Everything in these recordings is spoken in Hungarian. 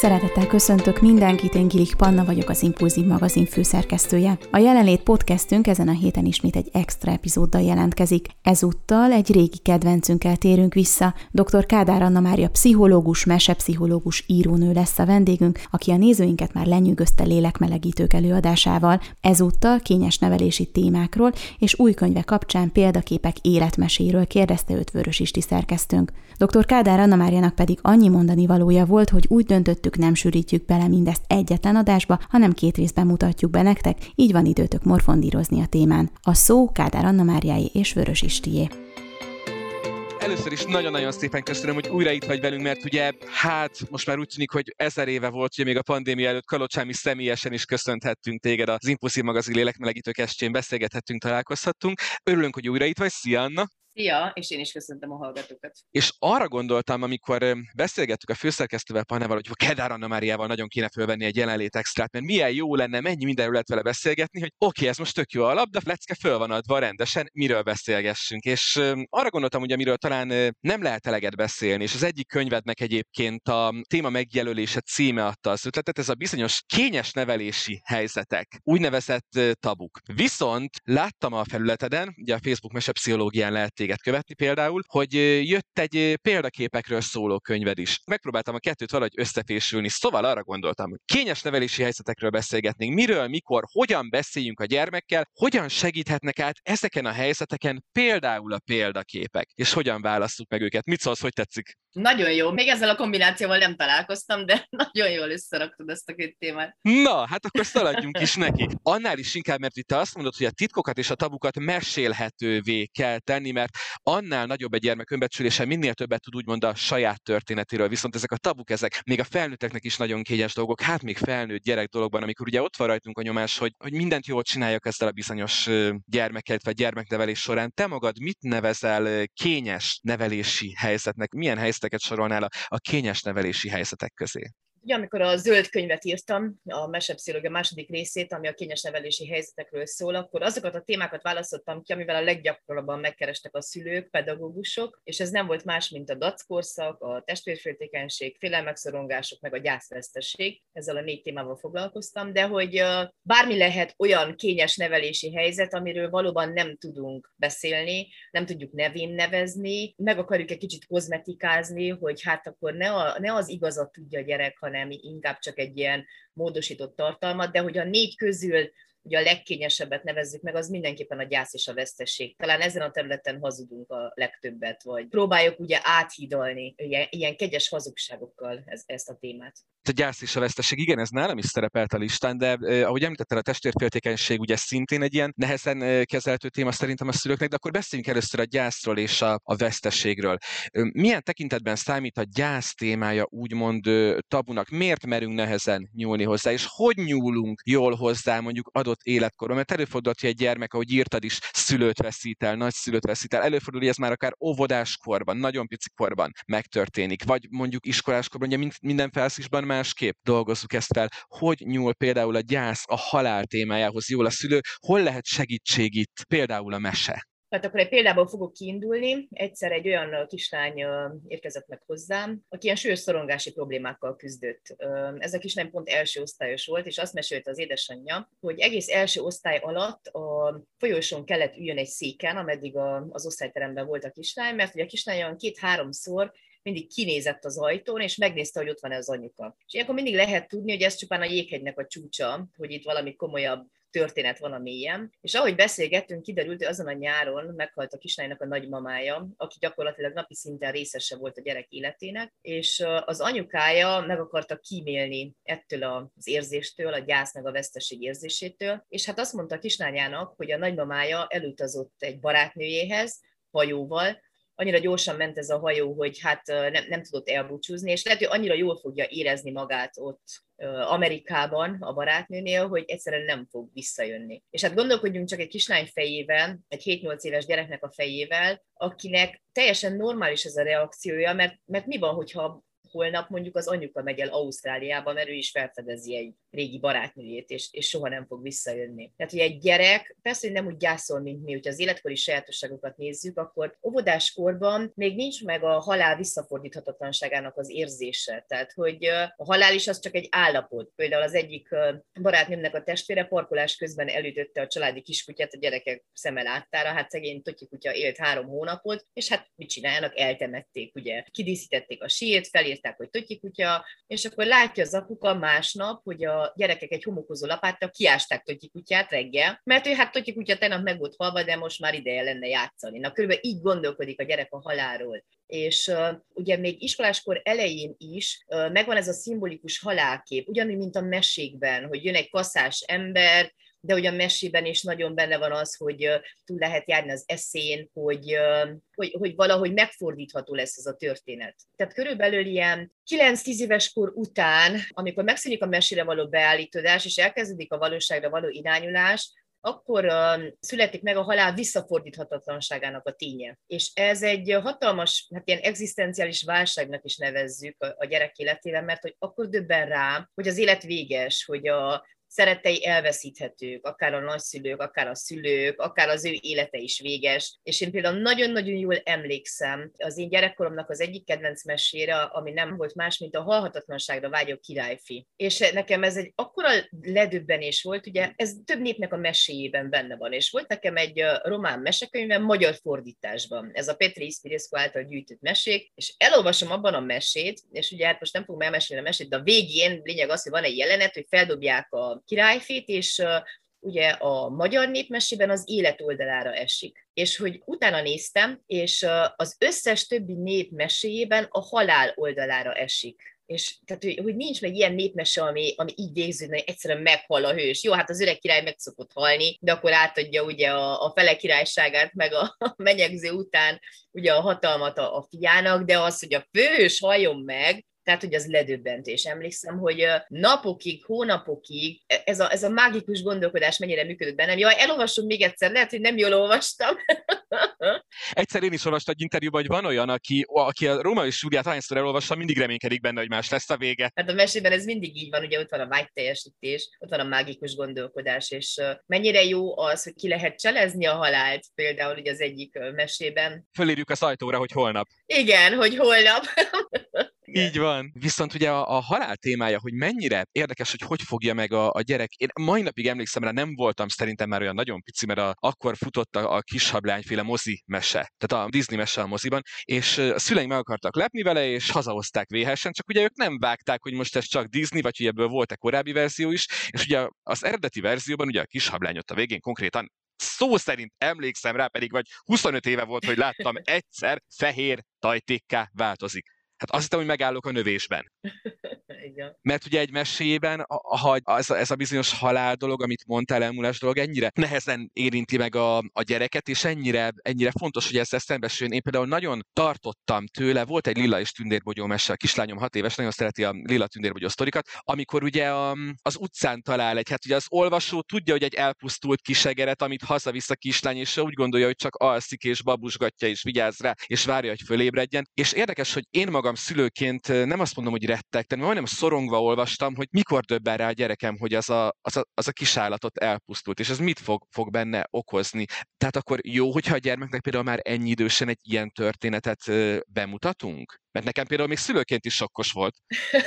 Szeretettel köszöntök mindenkit, én Gilik Panna vagyok, az Impulzív magazin főszerkesztője. A jelenlét podcastünk ezen a héten ismét egy extra epizóddal jelentkezik. Ezúttal egy régi kedvencünkkel térünk vissza. Dr. Kádár Anna Mária pszichológus, mesepszichológus, írónő lesz a vendégünk, aki a nézőinket már lenyűgözte lélekmelegítők előadásával. Ezúttal kényes nevelési témákról és új könyve kapcsán példaképek életmeséről kérdezte őt Vörös Isti szerkesztőnk. Dr. Kádár Anna Máriának pedig annyi mondani valója volt, hogy úgy döntöttük, nem sűrítjük bele mindezt egyetlen adásba, hanem két részben mutatjuk be nektek, így van időtök morfondírozni a témán. A szó Kádár Anna Máriái és Vörös Istié. Először is nagyon-nagyon szépen köszönöm, hogy újra itt vagy velünk, mert ugye hát most már úgy tűnik, hogy ezer éve volt, ugye még a pandémia előtt Kalocsámi személyesen is köszönthettünk téged az Impulszív magazin lélekmelegítők estén, beszélgethettünk, találkozhattunk. Örülünk, hogy újra itt vagy. Szia, Anna! Szia, és én is köszöntöm a hallgatókat. És arra gondoltam, amikor beszélgettük a főszerkesztővel, Panával, hogy Kedár Anna Máriával nagyon kéne fölvenni egy jelenlét extrát, mert milyen jó lenne, mennyi mindenről lehet vele beszélgetni, hogy oké, okay, ez most tök jó alap, de lecke föl van adva rendesen, miről beszélgessünk. És arra gondoltam, hogy amiről talán nem lehet eleget beszélni, és az egyik könyvednek egyébként a téma megjelölése címe adta az ötletet, ez a bizonyos kényes nevelési helyzetek, úgynevezett tabuk. Viszont láttam a felületeden, ugye a Facebook mesepszichológián lehet téged követni például, hogy jött egy példaképekről szóló könyved is. Megpróbáltam a kettőt valahogy összefésülni, szóval arra gondoltam, hogy kényes nevelési helyzetekről beszélgetnénk, miről, mikor, hogyan beszéljünk a gyermekkel, hogyan segíthetnek át ezeken a helyzeteken például a példaképek, és hogyan választjuk meg őket. Mit szólsz, hogy tetszik? Nagyon jó. Még ezzel a kombinációval nem találkoztam, de nagyon jól összeraktad ezt a két témát. Na, hát akkor szaladjunk is neki. Annál is inkább, mert itt azt mondod, hogy a titkokat és a tabukat mesélhetővé kell tenni, mert annál nagyobb egy gyermek önbecsülése, minél többet tud úgymond a saját történetéről. Viszont ezek a tabuk, ezek még a felnőtteknek is nagyon kényes dolgok, hát még felnőtt gyerek dologban, amikor ugye ott van rajtunk a nyomás, hogy, hogy mindent jól csináljak ezzel a bizonyos gyermeket, vagy gyermeknevelés során. Te magad mit nevezel kényes nevelési helyzetnek? Milyen helyzeteket sorolnál a, a kényes nevelési helyzetek közé? Ugye, amikor a zöld könyvet írtam, a mesepszichológia második részét, ami a kényes nevelési helyzetekről szól, akkor azokat a témákat választottam ki, amivel a leggyakrabban megkerestek a szülők, pedagógusok, és ez nem volt más, mint a dackorszak, a testvérféltékenység, félelmekszorongások, meg a gyászvesztesség. Ezzel a négy témával foglalkoztam, de hogy bármi lehet olyan kényes nevelési helyzet, amiről valóban nem tudunk beszélni, nem tudjuk nevén nevezni, meg akarjuk egy kicsit kozmetikázni, hogy hát akkor ne, a, ne az igazat tudja a gyerek, hanem hanem inkább csak egy ilyen módosított tartalmat, de hogy a négy közül ugye a legkényesebbet nevezzük meg, az mindenképpen a gyász és a vesztesség. Talán ezen a területen hazudunk a legtöbbet, vagy próbáljuk ugye áthidalni ilyen, ilyen kegyes hazugságokkal ez, ezt a témát a gyász és a veszteség, igen, ez nálam is szerepelt a listán, de eh, ahogy említetted, a testvérféltékenység ugye szintén egy ilyen nehezen eh, kezelhető téma szerintem a szülőknek, de akkor beszéljünk először a gyászról és a, a vesztességről. Milyen tekintetben számít a gyász témája úgymond tabunak? Miért merünk nehezen nyúlni hozzá, és hogy nyúlunk jól hozzá mondjuk adott életkorban? Mert előfordulhat, hogy egy gyermek, ahogy írtad is, szülőt veszít el, nagyszülőt veszít el. Előfordul, hogy ez már akár óvodáskorban, nagyon pici korban megtörténik, vagy mondjuk iskoláskorban, ugye minden felszísban már másképp dolgozzuk ezt fel. Hogy nyúl például a gyász a halál témájához jól a szülő, hol lehet segítség itt, például a mese? Tehát akkor egy példából fogok kiindulni. Egyszer egy olyan kislány érkezett meg hozzám, aki ilyen súlyos szorongási problémákkal küzdött. Ez a kislány pont első osztályos volt, és azt mesélte az édesanyja, hogy egész első osztály alatt a folyosón kellett üljön egy széken, ameddig az osztályteremben volt a kislány, mert ugye a kislány olyan két-háromszor mindig kinézett az ajtón, és megnézte, hogy ott van-e az anyuka. És ilyenkor mindig lehet tudni, hogy ez csupán a jéghegynek a csúcsa, hogy itt valami komolyabb történet van a mélyen. És ahogy beszélgettünk, kiderült, hogy azon a nyáron meghalt a kislánynak a nagymamája, aki gyakorlatilag napi szinten részese volt a gyerek életének, és az anyukája meg akarta kímélni ettől az érzéstől, a gyász meg a veszteség érzésétől, és hát azt mondta a kislányának, hogy a nagymamája elutazott egy barátnőjéhez, hajóval, annyira gyorsan ment ez a hajó, hogy hát nem, nem tudott elbúcsúzni, és lehet, hogy annyira jól fogja érezni magát ott Amerikában a barátnőnél, hogy egyszerűen nem fog visszajönni. És hát gondolkodjunk csak egy kislány fejével, egy 7-8 éves gyereknek a fejével, akinek teljesen normális ez a reakciója, mert, mert mi van, hogyha holnap mondjuk az anyuka megy el Ausztráliába, mert ő is felfedezi egy régi barátnőjét, és, és soha nem fog visszajönni. Tehát, hogy egy gyerek, persze, hogy nem úgy gyászol, mint mi, hogyha az életkori sajátosságokat nézzük, akkor óvodáskorban még nincs meg a halál visszafordíthatatlanságának az érzése. Tehát, hogy a halál is az csak egy állapot. Például az egyik barátnőmnek a testvére parkolás közben elütötte a családi kiskutyát a gyerekek szeme láttára, hát szegény Totyi kutya élt három hónapot, és hát mit csinálnak? Eltemették, ugye, kidíszítették a sírt, felírták, hogy Totyi kutya, és akkor látja az apuka másnap, hogy a gyerekek egy homokozó lapáttal kiásták Totyi kutyát reggel, mert ő hát Totyi kutya tegnap meg volt halva, de most már ideje lenne játszani. Na, körülbelül így gondolkodik a gyerek a halálról és uh, ugye még iskoláskor elején is uh, megvan ez a szimbolikus halálkép, ugyanúgy, mint a mesékben, hogy jön egy kaszás ember, de hogy a mesében is nagyon benne van az, hogy túl lehet járni az eszén, hogy, hogy, hogy valahogy megfordítható lesz ez a történet. Tehát körülbelül ilyen 9-10 éves kor után, amikor megszűnik a mesére való beállítódás, és elkezdődik a valóságra való irányulás, akkor születik meg a halál visszafordíthatatlanságának a ténye. És ez egy hatalmas, hát ilyen egzisztenciális válságnak is nevezzük a, a gyerek életében, mert hogy akkor döbben rá, hogy az élet véges, hogy a, szerettei elveszíthetők, akár a nagyszülők, akár a szülők, akár az ő élete is véges. És én például nagyon-nagyon jól emlékszem az én gyerekkoromnak az egyik kedvenc mesére, ami nem volt más, mint a halhatatlanságra vágyó királyfi. És nekem ez egy akkora ledöbbenés volt, ugye ez több népnek a meséjében benne van, és volt nekem egy román mesekönyvem magyar fordításban, ez a Petri Ispiriszko által gyűjtött mesék, és elolvasom abban a mesét, és ugye hát most nem fogom elmesélni a mesét, de a végén lényeg az, hogy van egy jelenet, hogy feldobják a királyfét, és ugye a magyar népmesében az élet oldalára esik. És hogy utána néztem, és az összes többi népmeséjében a halál oldalára esik. És tehát, hogy, hogy nincs meg ilyen népmese, ami, ami így végződne, hogy egyszerűen meghal a hős. Jó, hát az öreg király meg szokott halni, de akkor átadja ugye a, a fele királyságát, meg a, a menyegző után ugye a hatalmat a, a fiának, de az, hogy a főhős halljon meg, tehát, hogy az ledöbbentés. Emlékszem, hogy napokig, hónapokig ez a, ez a mágikus gondolkodás mennyire működött bennem. Jaj, elolvasom még egyszer, lehet, hogy nem jól olvastam. egyszer én is olvastam egy interjúban, hogy van olyan, aki, aki a római súlyát hányszor elolvassa, mindig reménykedik benne, hogy más lesz a vége. Hát a mesében ez mindig így van, ugye ott van a vágy teljesítés, ott van a mágikus gondolkodás, és mennyire jó az, hogy ki lehet cselezni a halált, például ugye az egyik mesében. Fölírjuk a sajtóra, hogy holnap. Igen, hogy holnap. Igen. Így van. Viszont ugye a, a halál témája, hogy mennyire érdekes, hogy hogy fogja meg a, a gyerek. Én mai napig emlékszem rá, nem voltam szerintem már olyan nagyon pici, mert a, akkor futott a, a kishablányféle mozi mese, tehát a Disney mese a moziban, és a szüleim meg akartak lepni vele, és hazahozták véhesen, csak ugye ők nem vágták, hogy most ez csak Disney, vagy hogy ebből volt-e korábbi verzió is, és ugye az eredeti verzióban ugye a kishablány ott a végén konkrétan szó szerint emlékszem rá, pedig vagy 25 éve volt, hogy láttam egyszer fehér tajtékká változik. Hát azt hittem, hogy megállok a növésben. Mert ugye egy mesében, ha ez a, ez a bizonyos halál dolog, amit mondtál, elmúlás dolog, ennyire nehezen érinti meg a, a gyereket, és ennyire, ennyire fontos, hogy ezzel szembesüljön. Én például nagyon tartottam tőle, volt egy Lila és tündérbogyó mese, a kislányom hat éves, nagyon szereti a Lila tündérbogyó sztorikat, amikor ugye a, az utcán talál egy, hát ugye az olvasó tudja, hogy egy elpusztult kisegeret, amit hazavisz a kislány, és úgy gondolja, hogy csak alszik és babusgatja és vigyáz rá, és várja, hogy fölébredjen. És érdekes, hogy én magam szülőként nem azt mondom, hogy rettegtem, majdnem szorongva olvastam, hogy mikor döbben rá a gyerekem, hogy az a, az a, az a kisállatot elpusztult, és ez mit fog, fog benne okozni. Tehát akkor jó, hogyha a gyermeknek például már ennyi idősen egy ilyen történetet bemutatunk? Mert nekem például még szülőként is sokkos volt.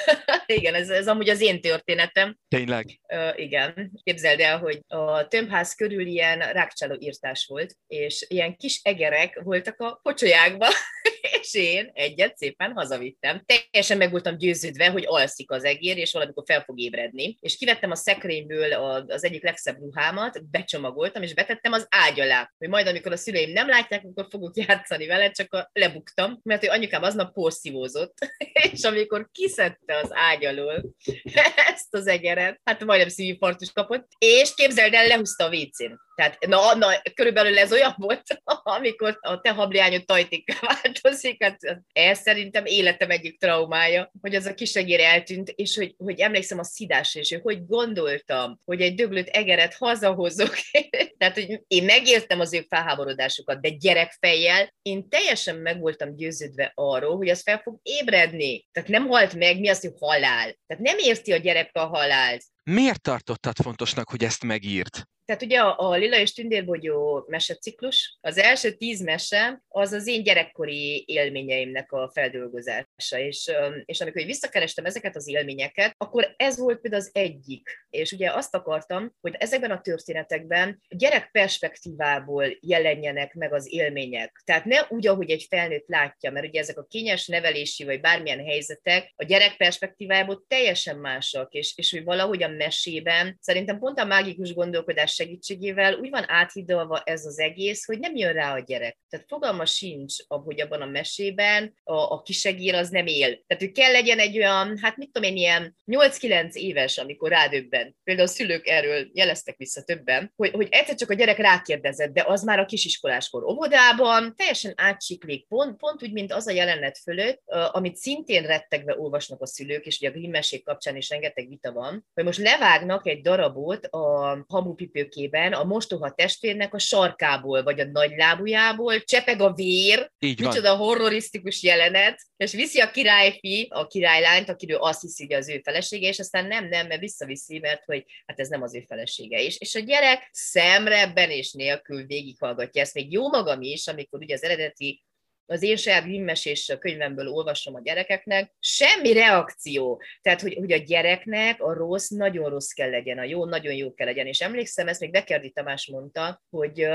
igen, ez, ez amúgy az én történetem. Tényleg? Uh, igen. Képzeld el, hogy a tömbház körül ilyen rákcsáló írtás volt, és ilyen kis egerek voltak a pocsolyákban, és én egyet szépen hazavittem. Teljesen meg voltam győződve, hogy alszik az egér, és valamikor fel fog ébredni. És kivettem a szekrényből az egyik legszebb ruhámat, becsomagoltam, és betettem az ágy alá, hogy majd amikor a szüleim nem látják, akkor fogok játszani vele, csak a, lebuktam, mert hogy anyukám aznap porszívózott, és amikor kiszedte az ágy alól ezt az egeret, hát majdnem szívinfarktus kapott, és képzeld el, lehúzta a vécén. Tehát na, na, körülbelül ez olyan volt, amikor a te habliányod tajtik változik, hát ez szerintem életem egyik traumája, hogy az a kisegér eltűnt, és hogy, hogy emlékszem a szidásra, és hogy gondoltam, hogy egy döglött egeret hazahozok. Tehát, hogy én megértem az ő felháborodásukat, de gyerekfejjel én teljesen meg voltam győződve arról, hogy az fel fog ébredni. Tehát nem halt meg, mi az, hogy halál. Tehát nem érti a gyerek a halált. Miért tartottad fontosnak, hogy ezt megírt? Tehát ugye a, Lila és Tündérbogyó meseciklus, az első tíz mese, az az én gyerekkori élményeimnek a feldolgozása, és, és amikor visszakerestem ezeket az élményeket, akkor ez volt például az egyik. És ugye azt akartam, hogy ezekben a történetekben gyerek perspektívából jelenjenek meg az élmények. Tehát ne úgy, ahogy egy felnőtt látja, mert ugye ezek a kényes nevelési vagy bármilyen helyzetek a gyerek perspektívából teljesen másak, és, és hogy valahogy a mesében szerintem pont a mágikus gondolkodás segítségével úgy van áthidalva ez az egész, hogy nem jön rá a gyerek. Tehát fogalma sincs, hogy abban a mesében a, a kisegér az nem él. Tehát hogy kell legyen egy olyan, hát mit tudom én, ilyen 8-9 éves, amikor rádöbben. Például a szülők erről jeleztek vissza többen, hogy, hogy egyszer csak a gyerek rákérdezett, de az már a kisiskoláskor óvodában, teljesen átsiklik, pont, pont úgy, mint az a jelenet fölött, amit szintén rettegve olvasnak a szülők, és ugye a Grimm kapcsán is rengeteg vita van, hogy most levágnak egy darabot a hamupipő tőkében a mostoha testvérnek a sarkából, vagy a nagylábújából csepeg a vér, Így van. micsoda horrorisztikus jelenet, és viszi a királyfi, a királylányt, akiről azt hiszi, hogy az ő felesége, és aztán nem, nem, mert visszaviszi, mert hogy hát ez nem az ő felesége is. És a gyerek szemrebben és nélkül végighallgatja ezt, még jó magam is, amikor ugye az eredeti az én saját és könyvemből olvasom a gyerekeknek, semmi reakció. Tehát, hogy, hogy a gyereknek a rossz nagyon rossz kell legyen, a jó nagyon jó kell legyen. És emlékszem, ezt még Bekerdi Tamás mondta, hogy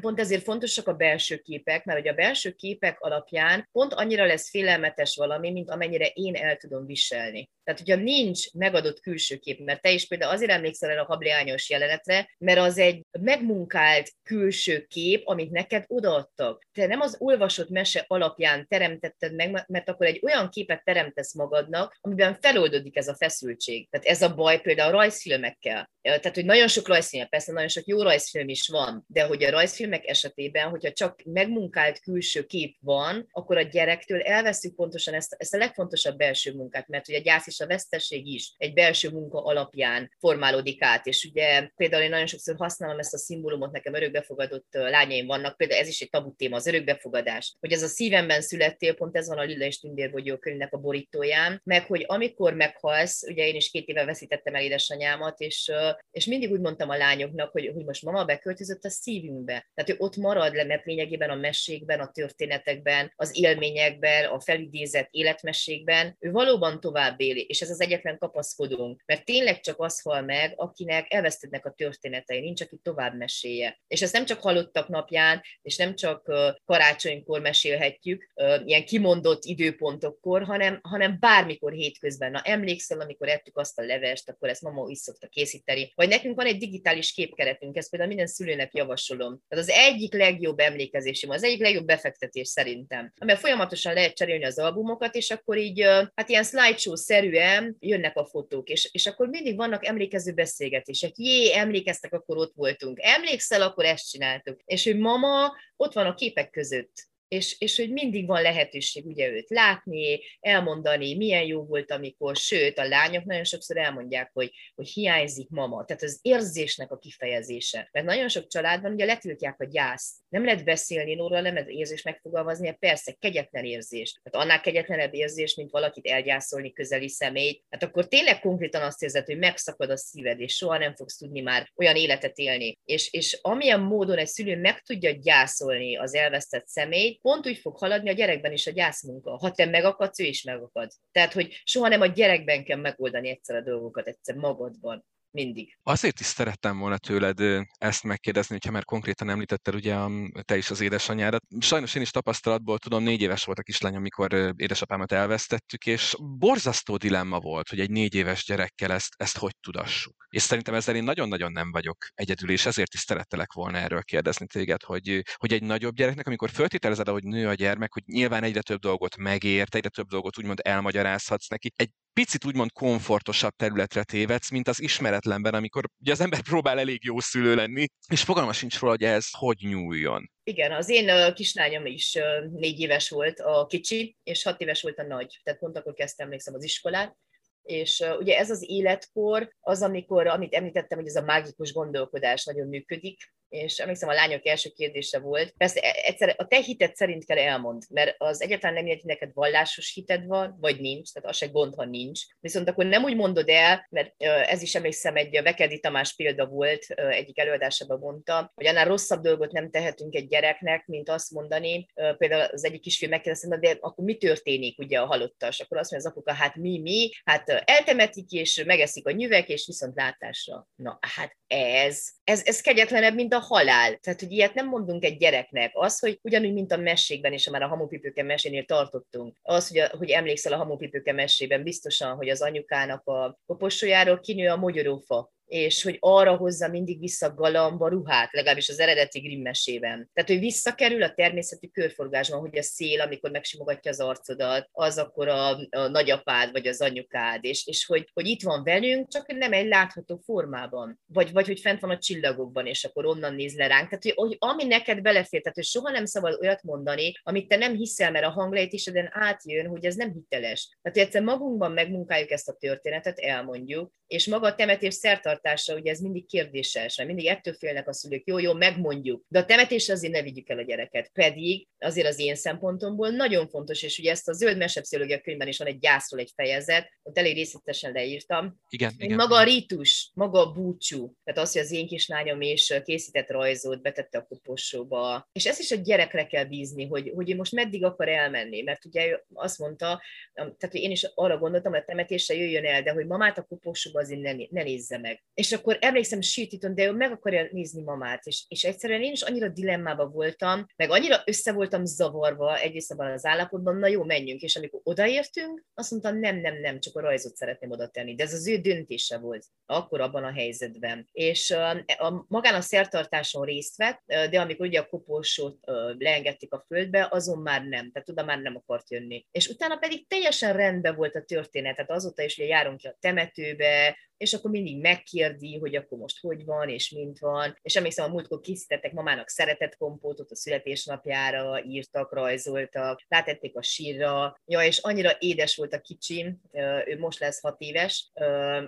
pont ezért fontosak a belső képek, mert hogy a belső képek alapján pont annyira lesz félelmetes valami, mint amennyire én el tudom viselni. Tehát, hogyha nincs megadott külső kép, mert te is például azért emlékszel el a habliányos jelenetre, mert az egy megmunkált külső kép, amit neked odaadtak. Te nem az olvasott mese alapján teremtetted meg, mert akkor egy olyan képet teremtesz magadnak, amiben feloldódik ez a feszültség. Tehát ez a baj például a rajzfilmekkel. Tehát, hogy nagyon sok rajzfilm, persze nagyon sok jó rajzfilm is van, de hogy a rajzfilmek esetében, hogyha csak megmunkált külső kép van, akkor a gyerektől elveszük pontosan ezt, ezt a legfontosabb belső munkát, mert ugye a gyász és a veszteség is egy belső munka alapján formálódik át, és ugye például én nagyon sokszor használom ezt a szimbólumot, nekem örökbefogadott lányaim vannak, például ez is egy tabu téma, az örökbefogadás, hogy ez a szívemben születtél, pont ez van a Lilla és Tündérbogyó könyvnek a borítóján, meg hogy amikor meghalsz, ugye én is két éve veszítettem el édesanyámat, és, és mindig úgy mondtam a lányoknak, hogy, hogy most mama beköltözött a szívünkbe. Tehát ő ott marad le, mert lényegében a mesékben, a történetekben, az élményekben, a felidézett életmesékben, ő valóban tovább éli, és ez az egyetlen kapaszkodunk, mert tényleg csak az hal meg, akinek elvesztednek a történetei, nincs, aki tovább meséje. És ezt nem csak hallottak napján, és nem csak karácsonykor mesélhetjük, ilyen kimondott időpontokkor, hanem, hanem bármikor hétközben. Na, emlékszel, amikor ettük azt a levest, akkor ezt mama is szokta készíteni. Vagy nekünk van egy digitális képkeretünk, ezt például minden szülőnek javasolom. Tehát az egyik legjobb emlékezésem, az egyik legjobb befektetés szerintem, amivel folyamatosan lehet cserélni az albumokat, és akkor így, hát ilyen slideshow-szerűen jönnek a fotók, és, és akkor mindig vannak emlékező beszélgetések. Jé, emlékeztek, akkor ott voltunk. Emlékszel, akkor ezt csináltuk. És hogy mama ott van a képek között és, és hogy mindig van lehetőség ugye őt látni, elmondani, milyen jó volt, amikor, sőt, a lányok nagyon sokszor elmondják, hogy, hogy hiányzik mama, tehát az érzésnek a kifejezése. Mert nagyon sok családban ugye letiltják a gyászt. Nem lehet beszélni róla, nem lehet érzés megfogalmazni, persze kegyetlen érzés. Tehát annál kegyetlenebb érzés, mint valakit elgyászolni közeli személyt. Hát akkor tényleg konkrétan azt érzed, hogy megszakad a szíved, és soha nem fogsz tudni már olyan életet élni. És, és amilyen módon egy szülő meg tudja gyászolni az elvesztett személyt, pont úgy fog haladni a gyerekben is a gyászmunka. Ha te megakadsz, ő is megakad. Tehát, hogy soha nem a gyerekben kell megoldani egyszer a dolgokat, egyszer magadban mindig. Azért is szerettem volna tőled ezt megkérdezni, hogyha már konkrétan említetted ugye te is az édesanyádat. Sajnos én is tapasztalatból tudom, négy éves volt a kislány, amikor édesapámat elvesztettük, és borzasztó dilemma volt, hogy egy négy éves gyerekkel ezt, ezt hogy tudassuk. És szerintem ezzel én nagyon-nagyon nem vagyok egyedül, és ezért is szerettelek volna erről kérdezni téged, hogy, hogy egy nagyobb gyereknek, amikor föltételezed, hogy nő a gyermek, hogy nyilván egyre több dolgot megért, egyre több dolgot úgymond elmagyarázhatsz neki, egy picit úgymond komfortosabb területre tévedsz, mint az ismeretlenben, amikor ugye az ember próbál elég jó szülő lenni, és fogalma sincs róla, hogy ez hogy nyúljon. Igen, az én kislányom is négy éves volt a kicsi, és hat éves volt a nagy. Tehát pont akkor kezdtem, emlékszem, az iskolát, és ugye ez az életkor, az, amikor, amit említettem, hogy ez a mágikus gondolkodás nagyon működik, és emlékszem, a lányok első kérdése volt, persze e, egyszer a te hited szerint kell elmond, mert az egyáltalán nem mindegy, neked vallásos hited van, vagy nincs, tehát az se gond, ha nincs. Viszont akkor nem úgy mondod el, mert ez is emlékszem, egy Vekedi Tamás példa volt, egyik előadásában mondta, hogy annál rosszabb dolgot nem tehetünk egy gyereknek, mint azt mondani, például az egyik kisfiú megkérdezte, de akkor mi történik ugye a halottas? Akkor azt mondja az apuka, hát mi, mi, hát eltemetik, és megeszik a nyüvek, és viszont látásra. Na, hát ez, ez, ez kegyetlenebb, mint a halál. Tehát, hogy ilyet nem mondunk egy gyereknek. Az, hogy ugyanúgy, mint a mesékben, és már a hamupipőke mesénél tartottunk, az, hogy, a, hogy emlékszel a hamupipőke mesében, biztosan, hogy az anyukának a koporsójáról kinő a mogyorófa, és hogy arra hozza mindig vissza galamba ruhát, legalábbis az eredeti Grimm mesében. Tehát, hogy visszakerül a természeti körforgásban, hogy a szél, amikor megsimogatja az arcodat, az akkor a, a nagyapád, vagy az anyukád, és, és hogy, hogy itt van velünk, csak nem egy látható formában. Vagy, vagy hogy fent van a csillagokban, és akkor onnan néz le ránk. Tehát, hogy, hogy ami neked belefér, tehát, hogy soha nem szabad olyat mondani, amit te nem hiszel, mert a hanglejtéseden átjön, hogy ez nem hiteles. Tehát, hogy egyszer magunkban megmunkáljuk ezt a történetet, elmondjuk, és maga a temetés szertartása, ugye ez mindig kérdéses, mert mindig ettől félnek a szülők, jó, jó, megmondjuk, de a temetésre azért ne vigyük el a gyereket. Pedig azért az én szempontomból nagyon fontos, és ugye ezt a zöld mesepszichológia könyvben is van egy gyászról egy fejezet, ott elég részletesen leírtam. Igen, igen. Maga a rítus, maga a búcsú, tehát az, hogy az én kislányom is készített rajzot, betette a kopossóba, és ezt is a gyerekre kell bízni, hogy, hogy ő most meddig akar elmenni, mert ugye azt mondta, tehát én is arra gondoltam, hogy a temetésre jöjjön el, de hogy mamát a kopossóba azért ne, ne nézze meg. És akkor emlékszem, sítítom, de ő meg akarja nézni mamát, és, és egyszerűen én is annyira dilemmában voltam, meg annyira össze voltam zavarva egyrészt abban az állapotban, na jó, menjünk, és amikor odaértünk, azt mondtam, nem, nem, nem, csak a rajzot szeretném oda tenni, de ez az ő döntése volt akkor abban a helyzetben. És a, magán a szertartáson részt vett, de amikor ugye a koporsót leengedték a földbe, azon már nem, tehát oda már nem akart jönni. És utána pedig teljesen rendben volt a történet, tehát azóta is ugye járunk ki a temetőbe, és akkor mindig megkérdi, hogy akkor most hogy van, és mint van. És emlékszem, a múltkor készítettek mamának szeretett kompótot a születésnapjára, írtak, rajzoltak, rátették a sírra. Ja, és annyira édes volt a kicsim, ő most lesz hat éves,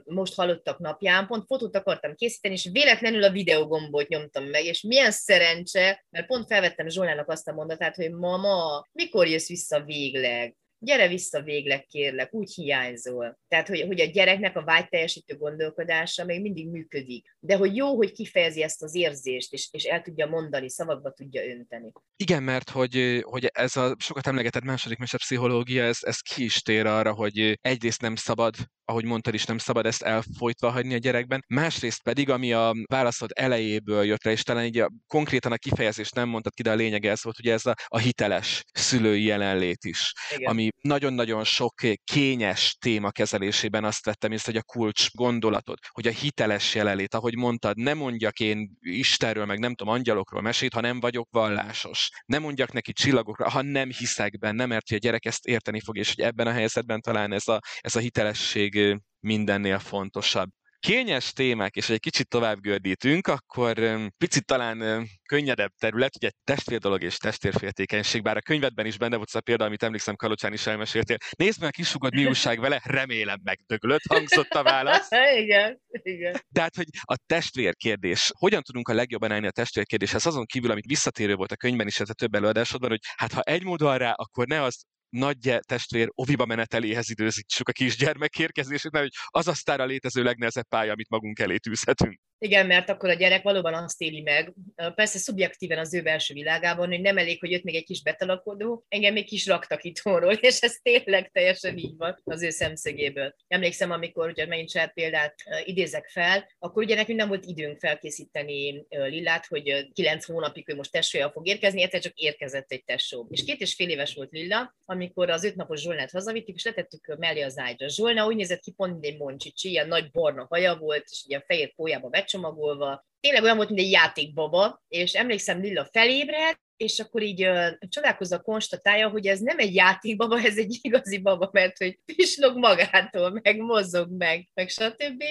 most hallottak napján, pont fotót akartam készíteni, és véletlenül a videogombot nyomtam meg, és milyen szerencse, mert pont felvettem Zsolának azt a mondatát, hogy mama, mikor jössz vissza végleg? Gyere vissza végleg, kérlek, úgy hiányzol. Tehát, hogy, hogy a gyereknek a vágyteljesítő gondolkodása még mindig működik. De hogy jó, hogy kifejezi ezt az érzést, és, és el tudja mondani, szavakba tudja önteni. Igen, mert hogy, hogy ez a sokat emlegetett második mese pszichológia, ez, ez ki is tér arra, hogy egyrészt nem szabad ahogy mondtad is, nem szabad ezt elfolytva hagyni a gyerekben. Másrészt pedig, ami a válaszod elejéből jött le, és talán így a, konkrétan a kifejezést nem mondtad ki, de a lényeg ez volt, ugye ez a, a hiteles szülői jelenlét is, Igen. ami nagyon-nagyon sok kényes téma kezelésében azt vettem észre, hogy a kulcs gondolatod, hogy a hiteles jelenlét, ahogy mondtad, nem mondjak én Istenről, meg nem tudom, angyalokról mesét, ha nem vagyok vallásos. Nem mondjak neki csillagokra, ha nem hiszek benne, mert hogy a gyerek ezt érteni fog, és hogy ebben a helyzetben talán ez a, ez a hitelesség mindennél fontosabb. Kényes témák, és egy kicsit tovább gördítünk, akkor picit talán könnyedebb terület, ugye testvér dolog és testvérféltékenység, bár a könyvedben is benne volt az a példa, amit emlékszem Kalocsán is elmeséltél. Nézd meg a kisugod, mi újság vele, remélem megdöglött, hangzott a válasz. igen, igen. Tehát, hogy a testvér kérdés, hogyan tudunk a legjobban állni a testvér kérdéshez, azon kívül, amit visszatérő volt a könyvben is, ez a több előadásodban, hogy hát ha egy mód van rá, akkor ne az nagy testvér oviba meneteléhez időzítsük a kisgyermek érkezését, mert hogy az aztán a létező legnehezebb pálya, amit magunk elé tűzhetünk. Igen, mert akkor a gyerek valóban azt éli meg, persze szubjektíven az ő belső világában, hogy nem elég, hogy jött még egy kis betalakodó, engem még kis raktak itthonról, és ez tényleg teljesen így van az ő szemszögéből. Emlékszem, amikor ugye megint saját példát idézek fel, akkor ugye nekünk nem volt időnk felkészíteni Lillát, hogy kilenc hónapig ő most tesója fog érkezni, egyszer csak érkezett egy tesó. És két és fél éves volt Lilla, amikor az ötnapos Zsolnát hazavittük, és letettük mellé az ágyra. Zsolna úgy nézett ki, pont egy moncsicsi, ilyen nagy barna haja volt, és a fehér pójába becsomagolva. Tényleg olyan volt, mint egy játékbaba, és emlékszem, Lilla felébredt, és akkor így uh, csodálkozva konstatálja, hogy ez nem egy játékbaba, ez egy igazi baba, mert hogy pislog magától, meg mozog meg, meg stb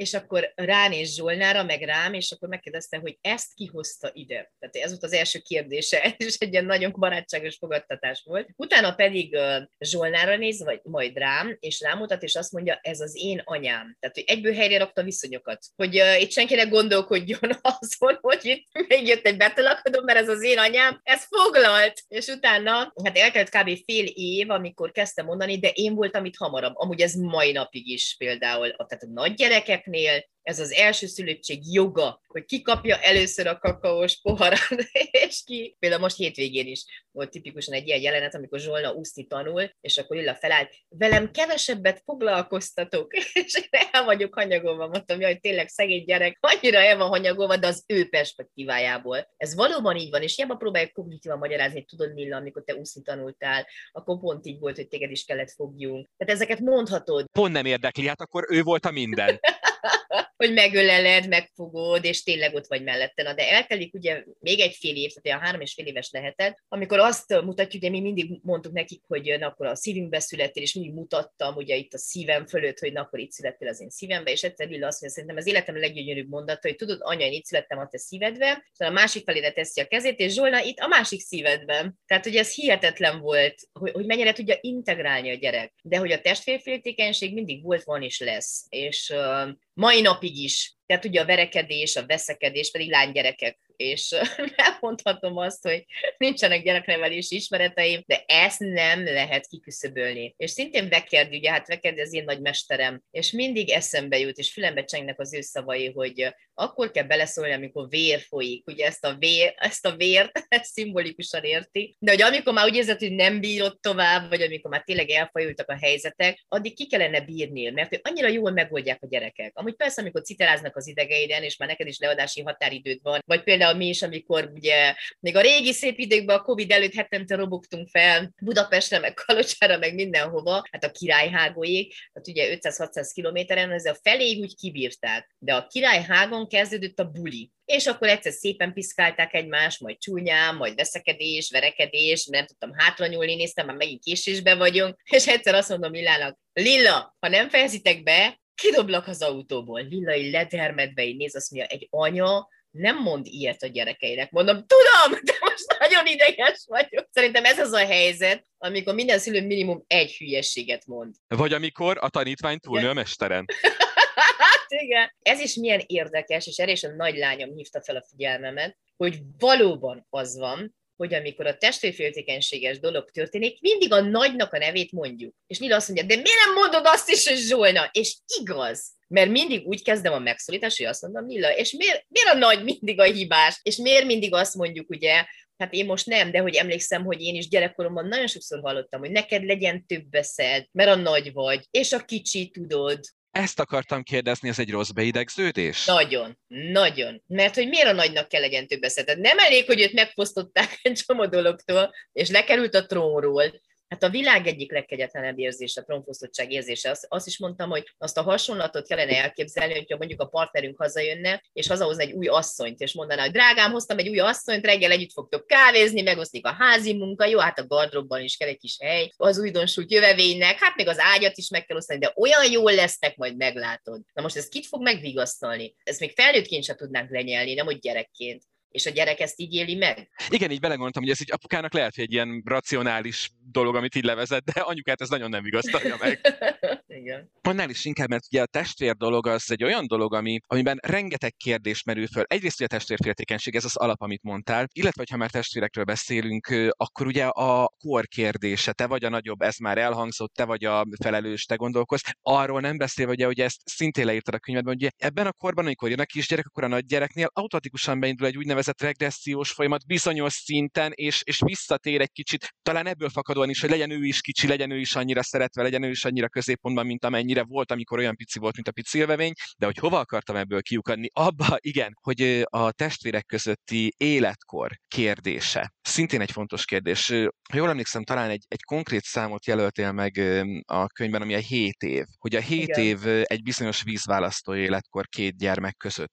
és akkor ránéz Zsolnára, meg rám, és akkor megkérdezte, hogy ezt kihozta ide. Tehát ez volt az első kérdése, és egy ilyen nagyon barátságos fogadtatás volt. Utána pedig Zsolnára néz, vagy majd rám, és rámutat, és azt mondja, ez az én anyám. Tehát, hogy egyből helyre rakta viszonyokat. Hogy uh, itt senkinek gondolkodjon azon, hogy itt még jött egy betolakodó, mert ez az én anyám, ez foglalt. És utána, hát eltelt kb. fél év, amikor kezdtem mondani, de én voltam itt hamarabb. Amúgy ez mai napig is például, tehát a nagy gyerekek gyereknél ez az első szülöttség joga, hogy ki kapja először a kakaós poharat, és ki. Például most hétvégén is volt tipikusan egy ilyen jelenet, amikor Zsolna úszni tanul, és akkor Lilla felállt, velem kevesebbet foglalkoztatok, és el vagyok hanyagolva, mondtam, hogy tényleg szegény gyerek, annyira el van hanyagolva, de az ő perspektívájából. Ez valóban így van, és hiába próbáljuk kognitívan magyarázni, tudod Lilla, amikor te úszni tanultál, akkor pont így volt, hogy téged is kellett fogjunk. Tehát ezeket mondhatod. Pont nem érdekli, hát akkor ő volt a minden. hogy megöleled, megfogod, és tényleg ott vagy mellette. Na, de eltelik ugye még egy fél év, tehát a három és fél éves lehetett, amikor azt mutatjuk, ugye mi mindig mondtuk nekik, hogy na, akkor a szívünkbe születtél, és mindig mutattam ugye itt a szívem fölött, hogy na, akkor itt születtél az én szívembe, és egyszer Lilla azt mondja, szerintem az életem leggyönyörűbb mondata, hogy tudod, anya, én itt születtem a te szívedbe, és a másik felére teszi a kezét, és Zsolna itt a másik szívedben. Tehát, hogy ez hihetetlen volt, hogy, hogy mennyire tudja integrálni a gyerek. De hogy a testvérféltékenység mindig volt, van és lesz. És uh, mai napig is. Tehát ugye a verekedés, a veszekedés pedig lánygyerekek és elmondhatom azt, hogy nincsenek gyereknevelési ismereteim, de ezt nem lehet kiküszöbölni. És szintén Vekerdi, ugye hát Vekerdi az én nagy mesterem, és mindig eszembe jut, és fülembe csengnek az ő szavai, hogy akkor kell beleszólni, amikor vér folyik. Ugye ezt a, vér, ezt a vért ezt szimbolikusan érti, de hogy amikor már úgy érzed, hogy nem bírod tovább, vagy amikor már tényleg elfajultak a helyzetek, addig ki kellene bírni, mert annyira jól megoldják a gyerekek. Amúgy persze, amikor citeráznak az idegeiden, és már neked is leadási határidőd van, vagy például mi is, amikor ugye még a régi szép időkben, a Covid előtt hetente robogtunk fel Budapestre, meg Kalocsára, meg mindenhova, hát a királyhágóig, hát ugye 500-600 kilométeren, ez a feléig úgy kibírták. De a királyhágon kezdődött a buli és akkor egyszer szépen piszkálták egymást, majd csúnyán, majd veszekedés, verekedés, nem tudtam hátra nyúlni, néztem, már megint késésben vagyunk, és egyszer azt mondom Lillának, Lilla, ha nem fejezitek be, kidoblak az autóból. Lilla így ledermedve így néz, azt mondja, egy anya nem mond ilyet a gyerekeinek. Mondom, tudom, de most nagyon ideges vagyok. Szerintem ez az a helyzet, amikor minden szülő minimum egy hülyességet mond. Vagy amikor a tanítvány túlnő a mesteren. hát igen. Ez is milyen érdekes, és erre is a nagy lányom hívta fel a figyelmemet, hogy valóban az van, hogy amikor a testvérféltékenységes dolog történik, mindig a nagynak a nevét mondjuk. És Lila azt mondja, de miért nem mondod azt is, hogy Zsolna? És igaz. Mert mindig úgy kezdem a megszólítást, hogy azt mondom, Lilla, és miért, miért a nagy mindig a hibás? És miért mindig azt mondjuk, ugye, hát én most nem, de hogy emlékszem, hogy én is gyerekkoromban nagyon sokszor hallottam, hogy neked legyen több beszed, mert a nagy vagy, és a kicsi tudod, ezt akartam kérdezni, ez egy rossz beidegződés? Nagyon, nagyon. Mert hogy miért a nagynak kell legyen több beszed? Nem elég, hogy őt megfosztották egy csomó dologtól, és lekerült a trónról, Hát a világ egyik legkegyetlenebb érzése, a trónfosztottság érzése. Azt, azt is mondtam, hogy azt a hasonlatot kellene elképzelni, hogyha mondjuk a partnerünk hazajönne, és hazahoz egy új asszonyt, és mondaná, hogy drágám, hoztam egy új asszonyt, reggel együtt fogtok kávézni, megosztik a házi munka, jó, hát a gardróbban is kell egy kis hely, az újdonsult jövevénynek, hát még az ágyat is meg kell osztani, de olyan jól lesznek, majd meglátod. Na most ez kit fog megvigasztalni? Ezt még felnőttként sem tudnánk lenyelni, nem hogy gyerekként és a gyerek ezt így éli meg? Igen, így belegondoltam, hogy ez egy apukának lehet, hogy egy ilyen racionális dolog, amit így levezet, de anyukát ez nagyon nem vigasztalja meg. Igen. Annál is inkább, mert ugye a testvér dolog az egy olyan dolog, ami, amiben rengeteg kérdés merül föl. Egyrészt, hogy a testvérféltékenység, ez az alap, amit mondtál, illetve, ha már testvérekről beszélünk, akkor ugye a kor kérdése, te vagy a nagyobb, ez már elhangzott, te vagy a felelős, te gondolkozz. Arról nem beszélve, ugye, hogy ezt szintén leírtad a könyvedben, hogy ebben a korban, amikor jön a kisgyerek, akkor a nagygyereknél automatikusan beindul egy úgynevezett regressziós folyamat bizonyos szinten, és, és visszatér egy kicsit, talán ebből fakadóan is, hogy legyen ő is kicsi, legyen ő is annyira szeretve, legyen ő is annyira középpontban, mint amennyire volt, amikor olyan pici volt, mint a pici élvevény, de hogy hova akartam ebből kiukadni? Abba, igen, hogy a testvérek közötti életkor kérdése. Szintén egy fontos kérdés. Ha jól emlékszem, talán egy, egy konkrét számot jelöltél meg a könyvben, ami a 7 év. Hogy a 7 igen. év egy bizonyos vízválasztó életkor két gyermek között.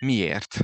Miért?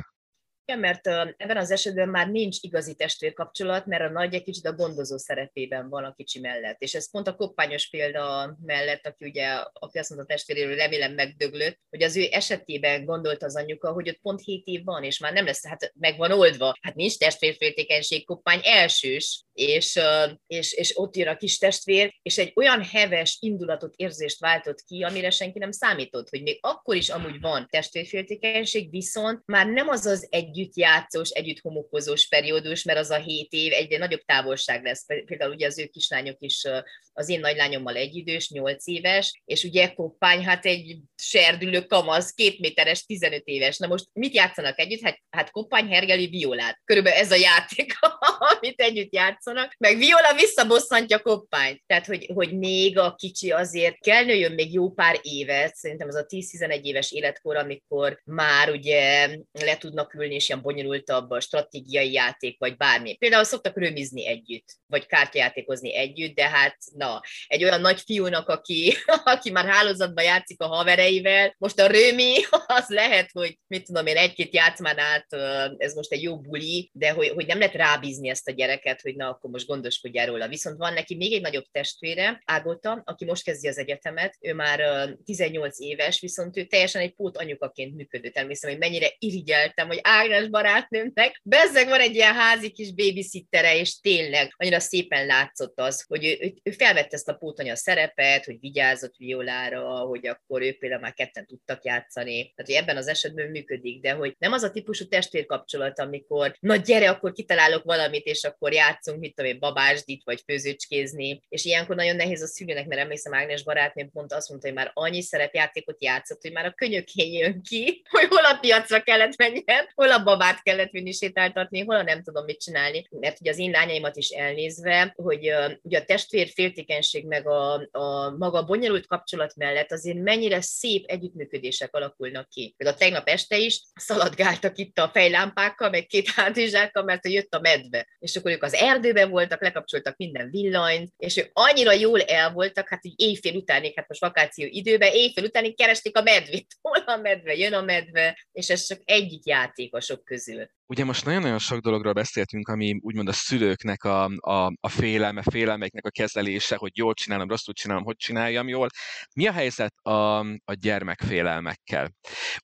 Igen, mert ebben az esetben már nincs igazi testvérkapcsolat, mert a nagy egy kicsit a gondozó szerepében van a kicsi mellett. És ez pont a koppányos példa mellett, aki ugye, aki azt mondta a testvéréről, remélem megdöglött, hogy az ő esetében gondolta az anyuka, hogy ott pont 7 év van, és már nem lesz, hát meg van oldva. Hát nincs testvérféltékenység, koppány elsős, és, és, és ott jön a kis testvér, és egy olyan heves indulatot, érzést váltott ki, amire senki nem számított, hogy még akkor is amúgy van testvérféltékenység, viszont már nem az az együtt játszós, együtt homokozós periódus, mert az a hét év egyre nagyobb távolság lesz. Például ugye az ő kislányok is az én nagylányommal egyidős, nyolc éves, és ugye koppány, hát egy serdülő kamasz, két méteres, 15 éves. Na most mit játszanak együtt? Hát, hát koppány hergeli violát. Körülbelül ez a játék, amit együtt játszanak, meg viola visszabosszantja koppányt. Tehát, hogy, hogy még a kicsi azért kell nőjön még jó pár évet, szerintem az a 10-11 éves életkor, amikor már ugye le tudnak ülni, és ilyen bonyolultabb a stratégiai játék, vagy bármi. Például szoktak römizni együtt, vagy kártyajátékozni együtt, de hát na, egy olyan nagy fiúnak, aki, aki már hálózatban játszik a havereivel, most a römi, az lehet, hogy mit tudom én, egy-két játszmán át ez most egy jó buli, de hogy, hogy nem lehet rábízni ezt a gyereket, hogy na, akkor most gondoskodjál róla. Viszont van neki még egy nagyobb testvére, Ágota, aki most kezdi az egyetemet, ő már 18 éves, viszont ő teljesen egy pót anyukaként működő. Természetesen, hogy mennyire irigyeltem, hogy Ágnes barátnőmnek, bezzeg van egy ilyen házi kis babysittere, és tényleg annyira szépen látszott az, hogy ő, ő, ő felvette ezt a pótanya szerepet, hogy vigyázott Violára, hogy akkor ő például már ketten tudtak játszani. Tehát, hogy ebben az esetben működik, de hogy nem az a típusú testvérkapcsolat, amikor na gyere, akkor kitalálok valamit, és akkor játszunk, mit tudom én, babásdit, vagy főzőcskézni. És ilyenkor nagyon nehéz a szülőnek, mert emlékszem Ágnes barátnőm pont azt mondta, hogy már annyi szerepjátékot játszott, hogy már a könyökén jön ki, hogy hol a piacra kellett menjen, hol a babát kellett vinni sétáltatni, hol a nem tudom mit csinálni. Mert ugye az én lányaimat is elnézve, hogy ugye a testvér féltékenység meg a, a maga bonyolult kapcsolat mellett azért mennyire szép együttműködések alakulnak ki. Például tegnap este is szaladgáltak itt a fejlámpákkal, meg két hátizsákkal, mert jött a medve. És akkor ők az erdőben voltak, lekapcsoltak minden villanyt, és ők annyira jól el voltak, hát így éjfél utánig, hát most vakáció időben, éjfél utánig keresték a medvét. Hol a medve, jön a medve, és ez csak egyik játékosok közül. Ugye most nagyon-nagyon sok dologról beszéltünk, ami úgymond a szülőknek a, a, a félelme, félelmeiknek a kezelése, hogy jól csinálom, rosszul csinálom, hogy csináljam jól. Mi a helyzet a, a gyermekfélelmekkel?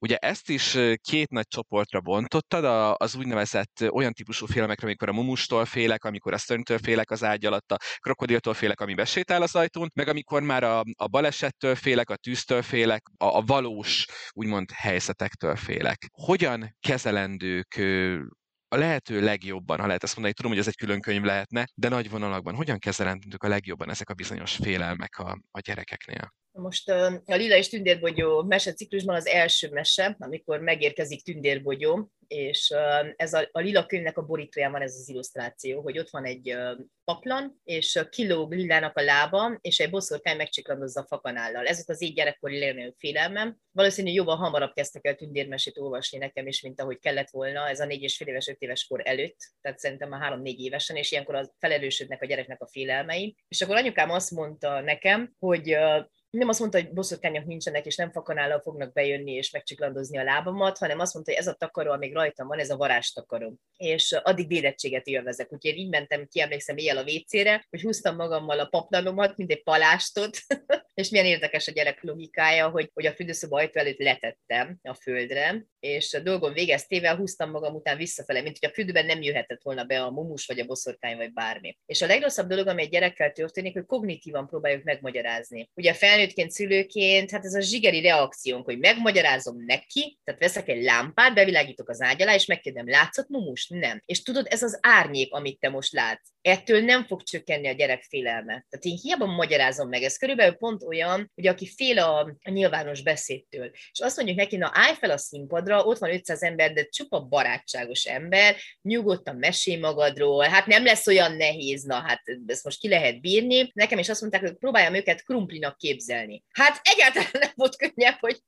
Ugye ezt is két nagy csoportra bontottad, az úgynevezett olyan típusú félelmekre, amikor a mumustól félek, amikor a szörnytől félek az ágy alatt, a krokodiltól félek, ami besétál az ajtón, meg amikor már a, a balesettől félek, a tűztől félek, a, a valós, úgymond helyzetektől félek. Hogyan kezelendők a lehető legjobban, ha lehet ezt mondani, tudom, hogy ez egy külön könyv lehetne, de nagy vonalakban hogyan kezelendők a legjobban ezek a bizonyos félelmek a, a gyerekeknél? Most a Lila és Tündérbogyó meseciklusban az első mese, amikor megérkezik Tündérbogyó, és ez a, a Lila könyvnek a borítóján van ez az illusztráció, hogy ott van egy paplan, és kilóg Lilának a lába, és egy boszorkány megcsiklandozza a fakanállal. Ez az így gyerekkori legnagyobb félelmem. Valószínűleg jóval hamarabb kezdtek el tündérmesét olvasni nekem is, mint ahogy kellett volna, ez a négy és fél éves, öt éves kor előtt, tehát szerintem már három-négy évesen, és ilyenkor az felerősödnek a gyereknek a félelmei. És akkor anyukám azt mondta nekem, hogy nem azt mondta, hogy boszorkányok nincsenek, és nem fakanállal fognak bejönni és megcsiklandozni a lábamat, hanem azt mondta, hogy ez a takaró, amíg rajtam van, ez a varázstakaró. És addig védettséget élvezek. Úgyhogy így mentem ki, emlékszem éjjel a WC-re, hogy húztam magammal a paplanomat, mint egy palástot, és milyen érdekes a gyerek logikája, hogy, hogy a fürdőszoba ajtó előtt letettem a földre, és a dolgom végeztével húztam magam után visszafele, mint hogy a fürdőben nem jöhetett volna be a mumus, vagy a boszorkány, vagy bármi. És a legrosszabb dolog, ami egy gyerekkel történik, hogy kognitívan próbáljuk megmagyarázni. Ugye fel felnőttként, szülőként, hát ez a zsigeri reakciónk, hogy megmagyarázom neki, tehát veszek egy lámpát, bevilágítok az ágy alá, és megkérdem, látszott mumus? Nem. És tudod, ez az árnyék, amit te most látsz. Ettől nem fog csökkenni a gyerek félelme. Tehát én hiába magyarázom meg, ez körülbelül pont olyan, hogy aki fél a, nyilvános beszédtől. És azt mondjuk neki, na állj fel a színpadra, ott van 500 ember, de csupa barátságos ember, nyugodtan mesél magadról, hát nem lesz olyan nehéz, na hát ezt most ki lehet bírni. Nekem is azt mondták, hogy próbáljam őket krumplinak képzelni. Hát egyáltalán nem volt könnyebb, hogy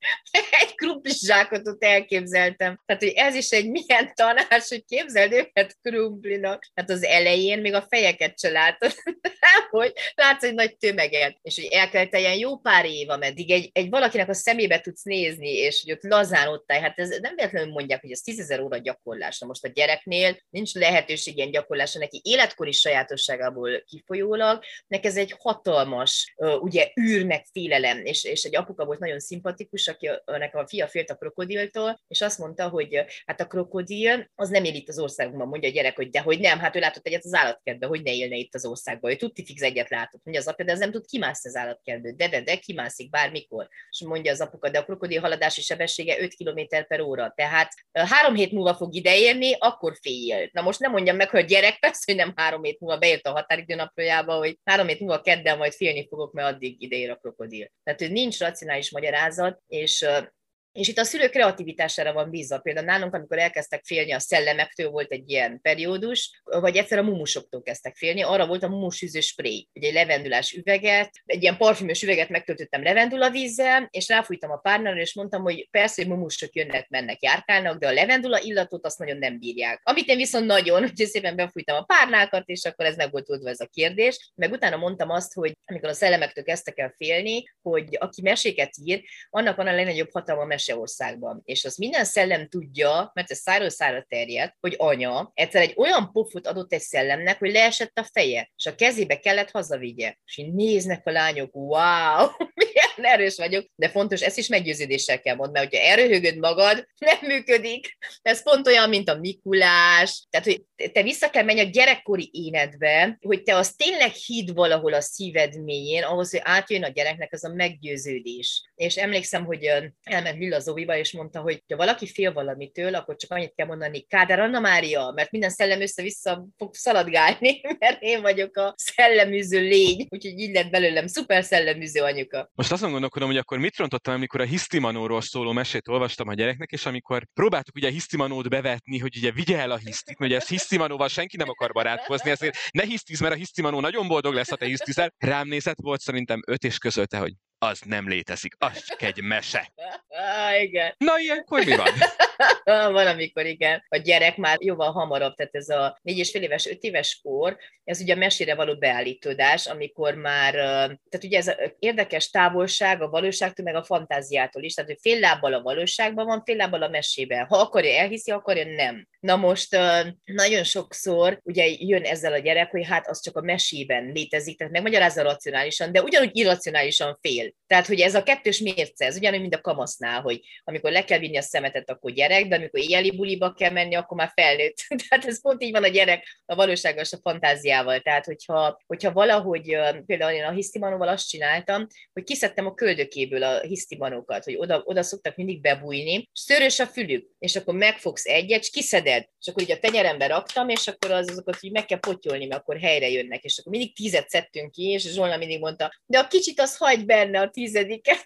egy krumplis zsákot ott elképzeltem. Tehát, hogy ez is egy milyen tanács, hogy képzeld őket krumplinak. Hát az elején még a fejeket se látod. hogy látsz egy nagy tömeget, és hogy el kell jó pár év, ameddig egy, egy valakinek a szemébe tudsz nézni, és hogy ott lazán ott áll. Hát ez nem véletlenül mondják, hogy ez tízezer óra gyakorlás. Na most a gyereknél nincs lehetőség ilyen gyakorlásra, neki életkori sajátosságából kifolyólag, neki ez egy hatalmas, ugye űrnek félelem, és, és egy apuka volt nagyon szimpatikus, aki nekem a fia félt a krokodiltól, és azt mondta, hogy hát a krokodil az nem él itt az országban, mondja a gyerek, hogy de hogy nem, hát ő látott egyet az állatkertben, hogy ne élne itt az országban, ő tudti fix egyet látott, mondja az apja, de ez nem tud kimászni az állatkertből, de, de, de kimászik bármikor. És mondja az apuka, de a krokodil haladási sebessége 5 km per óra, tehát három hét múlva fog ideérni, akkor fél. Na most nem mondjam meg, hogy a gyerek persze, hogy nem három hét múlva beért a határidő napjába, hogy három hét múlva kedden majd félni fogok, mert addig ideér a krokodil. Tehát, hogy nincs racionális magyarázat, és és itt a szülő kreativitására van bízva. Például nálunk, amikor elkezdtek félni a szellemektől, volt egy ilyen periódus, vagy egyszer a mumusoktól kezdtek félni, arra volt a mumusűző spray, ugye egy levendulás üveget, egy ilyen parfümös üveget megtöltöttem levendula vízzel, és ráfújtam a párnára, és mondtam, hogy persze, hogy mumusok jönnek, mennek, járkálnak, de a levendula illatot azt nagyon nem bírják. Amit én viszont nagyon, hogy szépen befújtam a párnákat, és akkor ez meg volt oldva ez a kérdés. Meg utána mondtam azt, hogy amikor a szellemektől kezdtek el félni, hogy aki meséket ír, annak van a legnagyobb hatalma Meseországban. És az minden szellem tudja, mert ez száról szára terjed, hogy anya egyszer egy olyan pofut adott egy szellemnek, hogy leesett a feje, és a kezébe kellett hazavigye. És így néznek a lányok, wow, milyen erős vagyok, de fontos, ezt is meggyőződéssel kell mondani, mert hogyha erőhögöd magad, nem működik. Ez pont olyan, mint a Mikulás. Tehát, hogy te vissza kell menni a gyerekkori énedbe, hogy te az tényleg hidd valahol a szíved mélyén, ahhoz, hogy átjön a gyereknek az a meggyőződés. És emlékszem, hogy elment Villa Zoviba, és mondta, hogy ha valaki fél valamitől, akkor csak annyit kell mondani, Kádár Anna Mária, mert minden szellem össze-vissza fog szaladgálni, mert én vagyok a szelleműző lény, úgyhogy így lett belőlem szuper szelleműző anyuka. Most azon gondolkodom, hogy akkor mit rontottam, amikor a hisztimanóról szóló mesét olvastam a gyereknek, és amikor próbáltuk ugye a hisztimanót bevetni, hogy ugye vigye el a hisztit, hogy ez hisztimanóval senki nem akar barátkozni, ezért ne hisztiz, mert a hisztimanó nagyon boldog lesz, ha te hisztizel. Rám nézett volt szerintem öt és közölte, hogy az nem létezik, az csak egy mese. Ah, igen. Na, ilyenkor mi van? van, amikor igen. A gyerek már jóval hamarabb, tehát ez a négy és fél éves, öt éves kor, ez ugye a mesére való beállítódás, amikor már, tehát ugye ez a érdekes távolság a valóságtól, meg a fantáziától is, tehát hogy fél lábbal a valóságban van, fél lábbal a mesében. Ha akarja, elhiszi, akarja, nem. Na most nagyon sokszor ugye jön ezzel a gyerek, hogy hát az csak a mesében létezik, tehát megmagyarázza racionálisan, de ugyanúgy irracionálisan fél. Tehát, hogy ez a kettős mérce, ez ugyanúgy, mint a kamasznál, hogy amikor le kell vinni a szemetet, akkor gyerek, de amikor éjjeli buliba kell menni, akkor már felnőtt. Tehát ez pont így van a gyerek a valóságos a fantáziával. Tehát, hogyha, hogyha valahogy, például én a hisztimanóval azt csináltam, hogy kiszedtem a köldökéből a hisztimanókat, hogy oda, oda szoktak mindig bebújni, szörös a fülük, és akkor megfogsz egyet, és kiszeded, és akkor így a tenyerembe raktam, és akkor az, azokat így meg kell potyolni, mert akkor helyre jönnek, és akkor mindig tízet szedtünk ki, és Zsolna mindig mondta, de a kicsit az hagy benne a tizediket.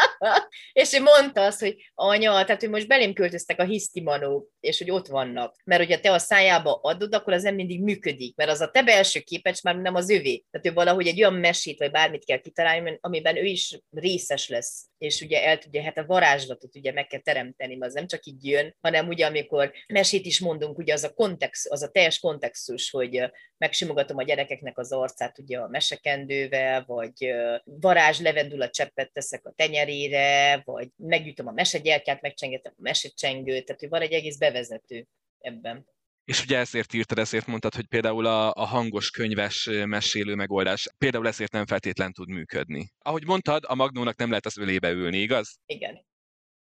és ő mondta azt, hogy anya, tehát hogy most belém költöztek a hisztimanók, és hogy ott vannak. Mert hogyha te a szájába adod, akkor az nem mindig működik, mert az a te belső képecs már nem az övé. Tehát ő valahogy egy olyan mesét, vagy bármit kell kitalálni, amiben ő is részes lesz és ugye el tudja, hát a varázslatot ugye meg kell teremteni, az nem csak így jön, hanem ugye amikor mesét is mondunk, ugye az a kontext, az a teljes kontextus, hogy megsimogatom a gyerekeknek az arcát ugye a mesekendővel, vagy varázs levendula cseppet teszek a tenyerére, vagy megütöm a mesegyertyát, megcsengetem a mesecsengőt, tehát hogy van egy egész bevezető ebben. És ugye ezért írtad, ezért mondtad, hogy például a, a hangos könyves mesélő megoldás például ezért nem feltétlen tud működni. Ahogy mondtad, a Magnónak nem lehet az ölébe ülni, igaz? Igen.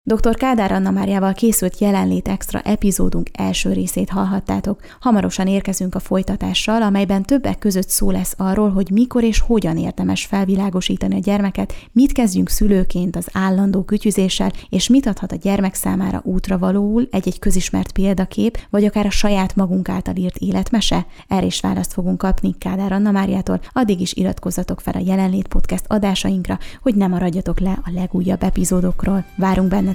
Dr. Kádár Anna Máriával készült jelenlét extra epizódunk első részét hallhattátok. Hamarosan érkezünk a folytatással, amelyben többek között szó lesz arról, hogy mikor és hogyan érdemes felvilágosítani a gyermeket, mit kezdjünk szülőként az állandó kütyüzéssel, és mit adhat a gyermek számára útra valóul egy-egy közismert példakép, vagy akár a saját magunk által írt életmese. Erre is választ fogunk kapni Kádár Anna Máriától, addig is iratkozzatok fel a jelenlét podcast adásainkra, hogy ne maradjatok le a legújabb epizódokról. Várunk benne